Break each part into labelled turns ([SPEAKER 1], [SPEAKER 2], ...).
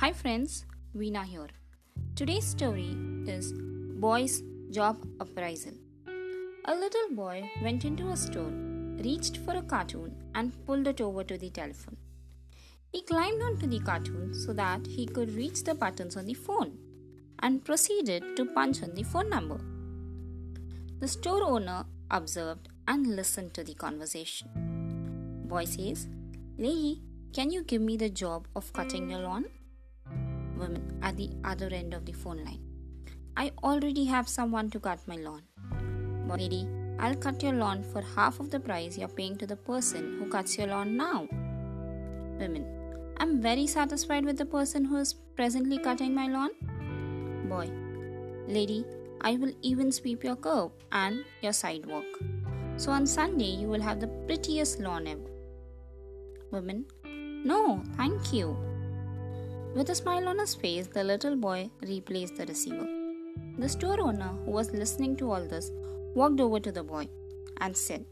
[SPEAKER 1] Hi friends, Veena here. Today's story is Boy's Job Appraisal. A little boy went into a store, reached for a cartoon, and pulled it over to the telephone. He climbed onto the cartoon so that he could reach the buttons on the phone and proceeded to punch on the phone number. The store owner observed and listened to the conversation. Boy says, Lady, can you give me the job of cutting your lawn? Woman at the other end of the phone line. I already have someone to cut my lawn. But lady, I'll cut your lawn for half of the price you're paying to the person who cuts your lawn now. Women, I'm very satisfied with the person who is presently cutting my lawn. Boy, lady, I will even sweep your curb and your sidewalk. So on Sunday, you will have the prettiest lawn ever. Women, no, thank you. With a smile on his face, the little boy replaced the receiver. The store owner, who was listening to all this, walked over to the boy and said,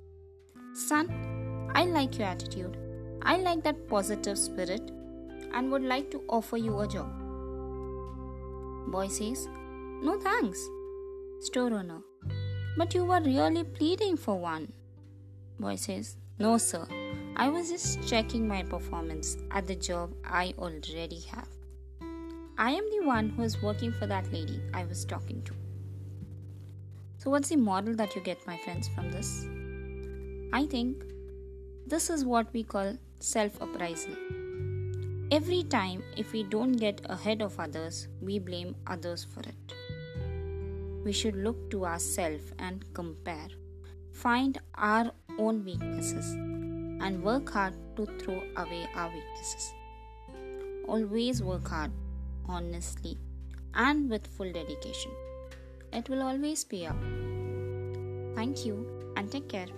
[SPEAKER 1] Son, I like your attitude. I like that positive spirit and would like to offer you a job. Boy says, No thanks. Store owner, but you were really pleading for one. Boy says, No, sir. I was just checking my performance at the job I already have. I am the one who is working for that lady I was talking to. So, what's the model that you get, my friends, from this? I think this is what we call self appraisal. Every time, if we don't get ahead of others, we blame others for it. We should look to ourselves and compare, find our own weaknesses, and work hard to throw away our weaknesses. Always work hard honestly, and with full dedication. It will always pay off. Thank you and take care.